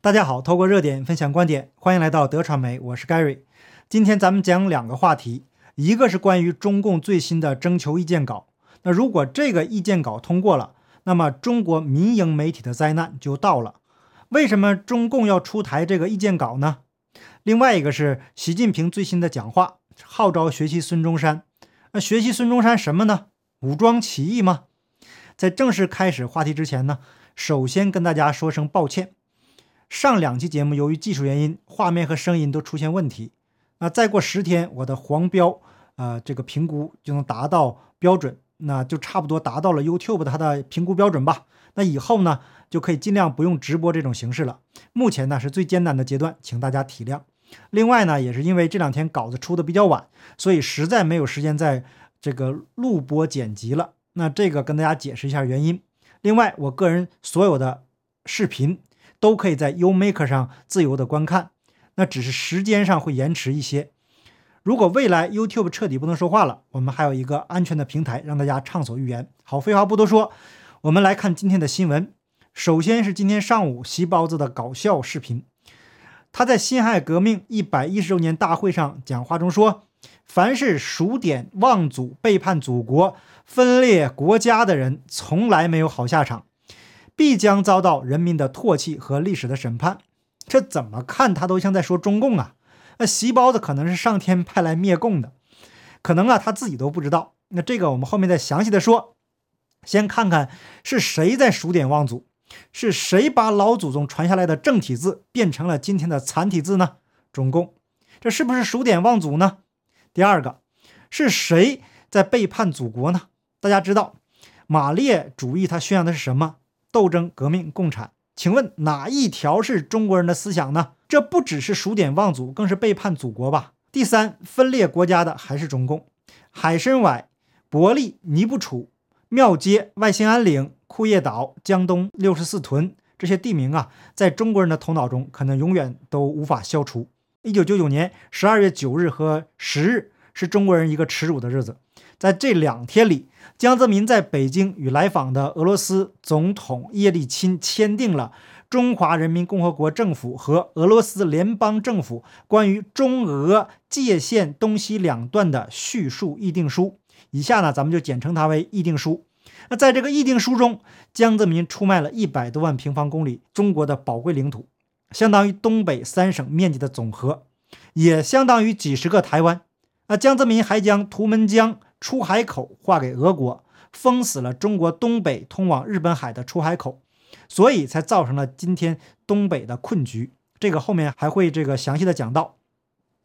大家好，透过热点分享观点，欢迎来到德传媒，我是 Gary。今天咱们讲两个话题，一个是关于中共最新的征求意见稿。那如果这个意见稿通过了，那么中国民营媒体的灾难就到了。为什么中共要出台这个意见稿呢？另外一个是习近平最新的讲话，号召学习孙中山。那学习孙中山什么呢？武装起义吗？在正式开始话题之前呢，首先跟大家说声抱歉。上两期节目由于技术原因，画面和声音都出现问题。那再过十天，我的黄标，呃，这个评估就能达到标准，那就差不多达到了 YouTube 它的评估标准吧。那以后呢，就可以尽量不用直播这种形式了。目前呢是最艰难的阶段，请大家体谅。另外呢，也是因为这两天稿子出的比较晚，所以实在没有时间在这个录播剪辑了。那这个跟大家解释一下原因。另外，我个人所有的视频。都可以在 UMaker 上自由的观看，那只是时间上会延迟一些。如果未来 YouTube 彻底不能说话了，我们还有一个安全的平台让大家畅所欲言。好，废话不多说，我们来看今天的新闻。首先是今天上午席包子的搞笑视频，他在辛亥革命一百一十周年大会上讲话中说：“凡是数典忘祖、背叛祖国、分裂国家的人，从来没有好下场。”必将遭到人民的唾弃和历史的审判，这怎么看他都像在说中共啊！那习包子可能是上天派来灭共的，可能啊他自己都不知道。那这个我们后面再详细的说。先看看是谁在数典忘祖，是谁把老祖宗传下来的正体字变成了今天的残体字呢？中共，这是不是数典忘祖呢？第二个，是谁在背叛祖国呢？大家知道马列主义它宣扬的是什么？斗争、革命、共产，请问哪一条是中国人的思想呢？这不只是数典忘祖，更是背叛祖国吧？第三，分裂国家的还是中共。海参崴、伯利、尼布楚、庙街、外兴安岭、库页岛、江东六十四屯这些地名啊，在中国人的头脑中可能永远都无法消除。一九九九年十二月九日和十日是中国人一个耻辱的日子。在这两天里，江泽民在北京与来访的俄罗斯总统叶利钦签订了中华人民共和国政府和俄罗斯联邦政府关于中俄界限东西两段的叙述议定书。以下呢，咱们就简称它为议定书。那在这个议定书中，江泽民出卖了一百多万平方公里中国的宝贵领土，相当于东北三省面积的总和，也相当于几十个台湾。那江泽民还将图们江。出海口划给俄国，封死了中国东北通往日本海的出海口，所以才造成了今天东北的困局。这个后面还会这个详细的讲到。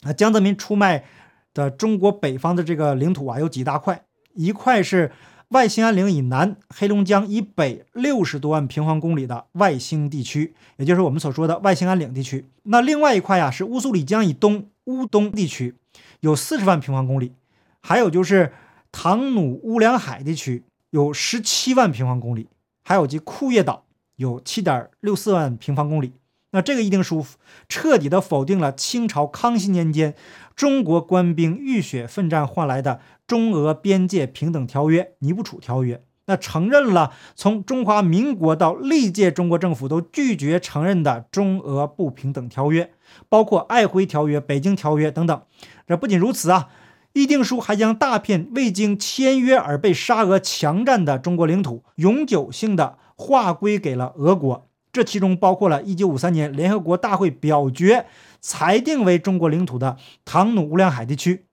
啊，江泽民出卖的中国北方的这个领土啊，有几大块，一块是外兴安岭以南、黑龙江以北六十多万平方公里的外兴地区，也就是我们所说的外兴安岭地区。那另外一块呀，是乌苏里江以东乌东地区，有四十万平方公里，还有就是。唐努乌梁海地区有十七万平方公里，还有及库页岛有七点六四万平方公里。那这个议定书彻底的否定了清朝康熙年间中国官兵浴血奋战换来的中俄边界平等条约《尼布楚条约》，那承认了从中华民国到历届中国政府都拒绝承认的中俄不平等条约，包括《爱辉条约》《北京条约》等等。这不仅如此啊。议定书还将大片未经签约而被沙俄强占的中国领土永久性的划归给了俄国，这其中包括了1953年联合国大会表决裁定为中国领土的唐努乌梁海地区，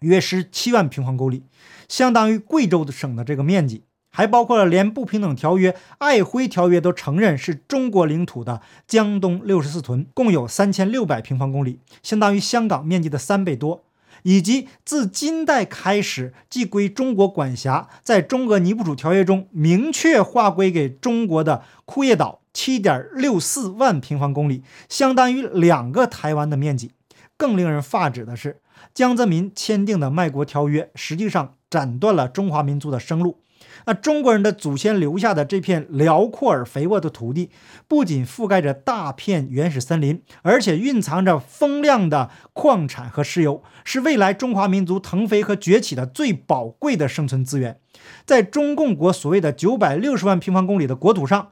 约十七万平方公里，相当于贵州的省的这个面积，还包括了连不平等条约《爱辉条约》都承认是中国领土的江东六十四屯，共有三千六百平方公里，相当于香港面积的三倍多。以及自金代开始即归中国管辖，在中俄尼布楚条约中明确划归给中国的库页岛七点六四万平方公里，相当于两个台湾的面积。更令人发指的是，江泽民签订的卖国条约实际上斩断了中华民族的生路。那中国人的祖先留下的这片辽阔而肥沃的土地，不仅覆盖着大片原始森林，而且蕴藏着丰量的矿产和石油，是未来中华民族腾飞和崛起的最宝贵的生存资源。在中共国所谓的九百六十万平方公里的国土上，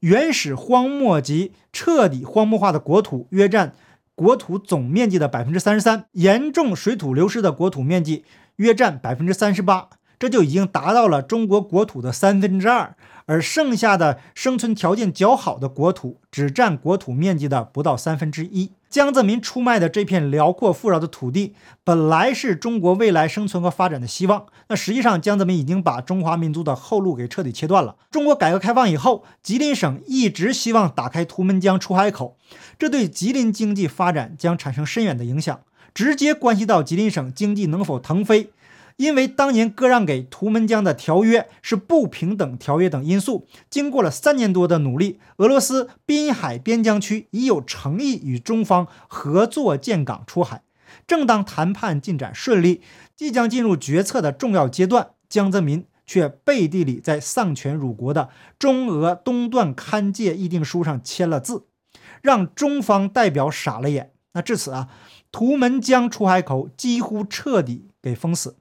原始荒漠及彻底荒漠化的国土约占国土总面积的百分之三十三，严重水土流失的国土面积约占百分之三十八，这就已经达到了中国国土的三分之二。而剩下的生存条件较好的国土，只占国土面积的不到三分之一。江泽民出卖的这片辽阔富饶的土地，本来是中国未来生存和发展的希望。那实际上，江泽民已经把中华民族的后路给彻底切断了。中国改革开放以后，吉林省一直希望打开图们江出海口，这对吉林经济发展将产生深远的影响，直接关系到吉林省经济能否腾飞。因为当年割让给图们江的条约是不平等条约等因素，经过了三年多的努力，俄罗斯滨海边疆区已有诚意与中方合作建港出海。正当谈判进展顺利，即将进入决策的重要阶段，江泽民却背地里在丧权辱国的中俄东段勘界议定书上签了字，让中方代表傻了眼。那至此啊，图们江出海口几乎彻底给封死。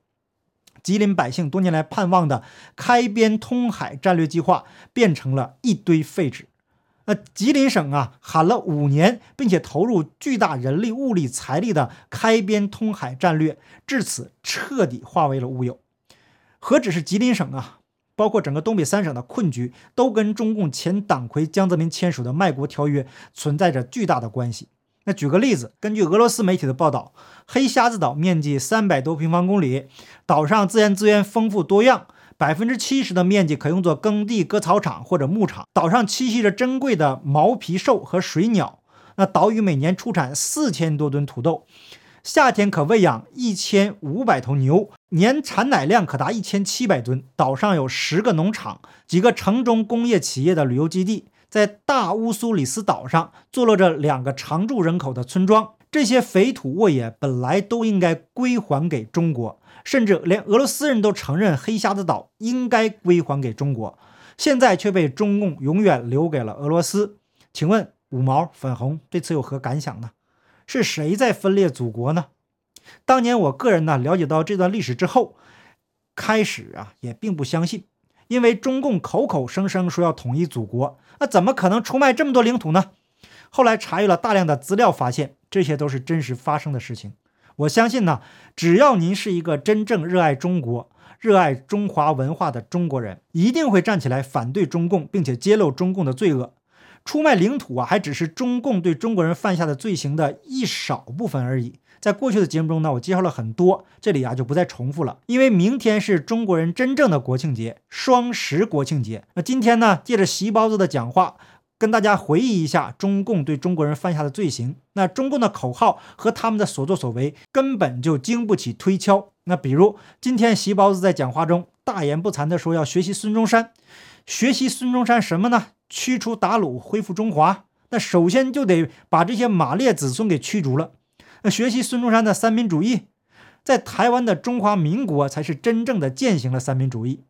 吉林百姓多年来盼望的开边通海战略计划变成了一堆废纸。那吉林省啊喊了五年，并且投入巨大人力、物力、财力的开边通海战略，至此彻底化为了乌有。何止是吉林省啊，包括整个东北三省的困局，都跟中共前党魁江泽民签署的卖国条约存在着巨大的关系。那举个例子，根据俄罗斯媒体的报道，黑瞎子岛面积三百多平方公里，岛上自然资源丰富多样，百分之七十的面积可用作耕地、割草场或者牧场。岛上栖息着珍贵的毛皮兽和水鸟。那岛屿每年出产四千多吨土豆，夏天可喂养一千五百头牛，年产奶量可达一千七百吨。岛上有十个农场，几个城中工业企业的旅游基地。在大乌苏里斯岛上坐落着两个常住人口的村庄，这些肥土沃野本来都应该归还给中国，甚至连俄罗斯人都承认黑瞎子岛应该归还给中国，现在却被中共永远留给了俄罗斯。请问五毛粉红对此有何感想呢？是谁在分裂祖国呢？当年我个人呢了解到这段历史之后，开始啊也并不相信。因为中共口口声声说要统一祖国，那怎么可能出卖这么多领土呢？后来查阅了大量的资料，发现这些都是真实发生的事情。我相信呢，只要您是一个真正热爱中国、热爱中华文化的中国人，一定会站起来反对中共，并且揭露中共的罪恶。出卖领土啊，还只是中共对中国人犯下的罪行的一少部分而已。在过去的节目中呢，我介绍了很多，这里啊就不再重复了。因为明天是中国人真正的国庆节——双十国庆节。那今天呢，借着席包子的讲话，跟大家回忆一下中共对中国人犯下的罪行。那中共的口号和他们的所作所为根本就经不起推敲。那比如今天席包子在讲话中大言不惭地说要学习孙中山，学习孙中山什么呢？驱除鞑虏，恢复中华。那首先就得把这些马列子孙给驱逐了。那学习孙中山的三民主义，在台湾的中华民国才是真正的践行了三民主义。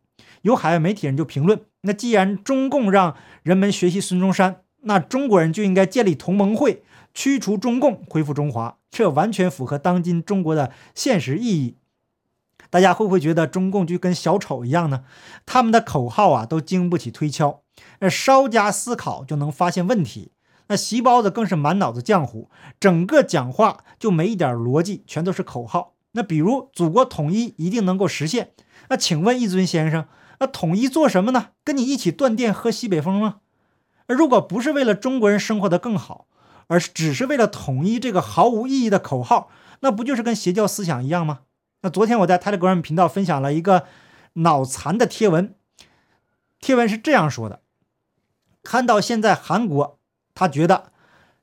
有海外媒体人就评论：那既然中共让人们学习孙中山，那中国人就应该建立同盟会，驱除中共，恢复中华。这完全符合当今中国的现实意义。大家会不会觉得中共就跟小丑一样呢？他们的口号啊，都经不起推敲，那稍加思考就能发现问题。那席包子更是满脑子浆糊，整个讲话就没一点逻辑，全都是口号。那比如祖国统一一定能够实现，那请问一尊先生，那统一做什么呢？跟你一起断电喝西北风吗？如果不是为了中国人生活的更好，而是只是为了统一这个毫无意义的口号，那不就是跟邪教思想一样吗？那昨天我在 Telegram 频道分享了一个脑残的贴文，贴文是这样说的：看到现在韩国。他觉得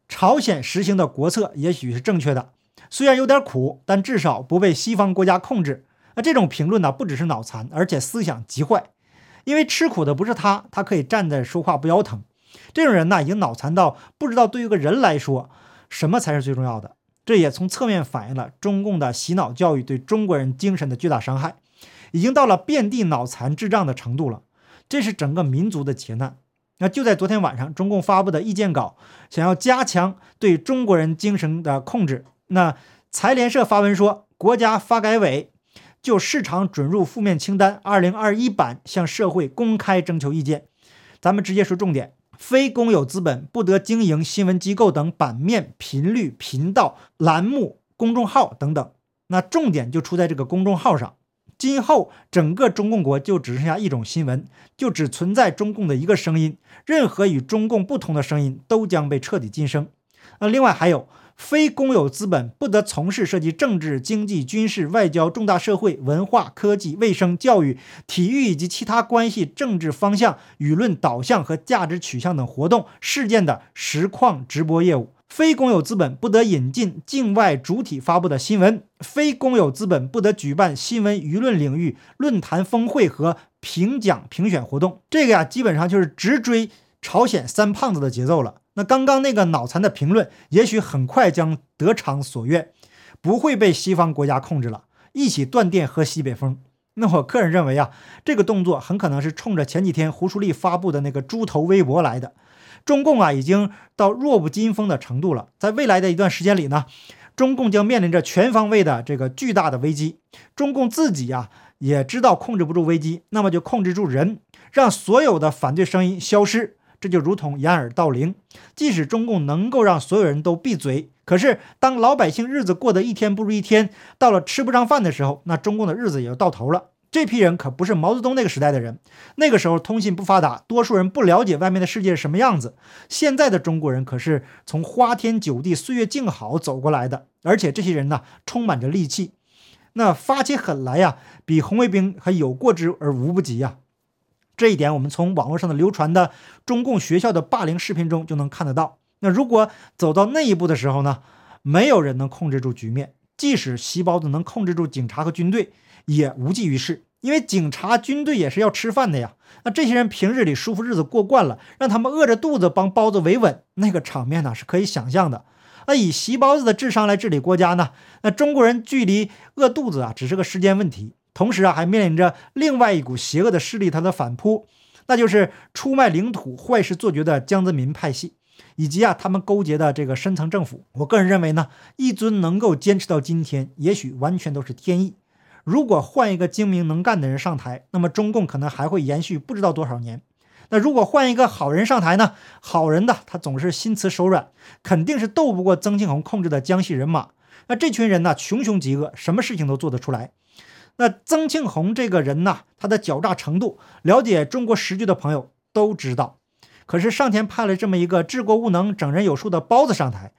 朝鲜实行的国策也许是正确的，虽然有点苦，但至少不被西方国家控制。那这种评论呢，不只是脑残，而且思想极坏。因为吃苦的不是他，他可以站着说话不腰疼。这种人呢，已经脑残到不知道对于个人来说什么才是最重要的。这也从侧面反映了中共的洗脑教育对中国人精神的巨大伤害，已经到了遍地脑残智障的程度了。这是整个民族的劫难。那就在昨天晚上，中共发布的意见稿想要加强对中国人精神的控制。那财联社发文说，国家发改委就市场准入负面清单二零二一版向社会公开征求意见。咱们直接说重点，非公有资本不得经营新闻机构等版面、频率、频道、栏目、公众号等等。那重点就出在这个公众号上。今后整个中共国就只剩下一种新闻，就只存在中共的一个声音，任何与中共不同的声音都将被彻底禁声。那另外还有，非公有资本不得从事涉及政治、经济、军事、外交、重大社会、文化、科技、卫生、教育、体育以及其他关系政治方向、舆论导向和价值取向等活动事件的实况直播业务。非公有资本不得引进境外主体发布的新闻，非公有资本不得举办新闻舆论领域论坛峰会和评奖评选活动。这个呀，基本上就是直追朝鲜三胖子的节奏了。那刚刚那个脑残的评论，也许很快将得偿所愿，不会被西方国家控制了，一起断电喝西北风。那我个人认为啊，这个动作很可能是冲着前几天胡舒立发布的那个猪头微博来的。中共啊，已经到弱不禁风的程度了。在未来的一段时间里呢，中共将面临着全方位的这个巨大的危机。中共自己呀，也知道控制不住危机，那么就控制住人，让所有的反对声音消失。这就如同掩耳盗铃。即使中共能够让所有人都闭嘴，可是当老百姓日子过得一天不如一天，到了吃不上饭的时候，那中共的日子也就到头了。这批人可不是毛泽东那个时代的人，那个时候通信不发达，多数人不了解外面的世界是什么样子。现在的中国人可是从花天酒地、岁月静好走过来的，而且这些人呢，充满着戾气，那发起狠来呀，比红卫兵还有过之而无不及呀。这一点我们从网络上的流传的中共学校的霸凌视频中就能看得到。那如果走到那一步的时候呢，没有人能控制住局面，即使细胞子能控制住警察和军队。也无济于事，因为警察、军队也是要吃饭的呀。那这些人平日里舒服日子过惯了，让他们饿着肚子帮包子维稳，那个场面呢是可以想象的。那以习包子的智商来治理国家呢？那中国人距离饿肚子啊只是个时间问题。同时啊，还面临着另外一股邪恶的势力它的反扑，那就是出卖领土、坏事做绝的江泽民派系，以及啊他们勾结的这个深层政府。我个人认为呢，一尊能够坚持到今天，也许完全都是天意。如果换一个精明能干的人上台，那么中共可能还会延续不知道多少年。那如果换一个好人上台呢？好人的他总是心慈手软，肯定是斗不过曾庆红控制的江西人马。那这群人呢，穷凶极恶，什么事情都做得出来。那曾庆红这个人呢，他的狡诈程度，了解中国时局的朋友都知道。可是上天派了这么一个治国无能、整人有术的包子上台。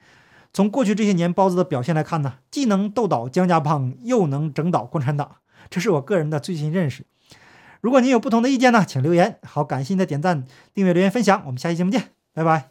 从过去这些年包子的表现来看呢，既能斗倒江家帮，又能整倒共产党，这是我个人的最新认识。如果您有不同的意见呢，请留言。好，感谢您的点赞、订阅、留言、分享，我们下期节目见，拜拜。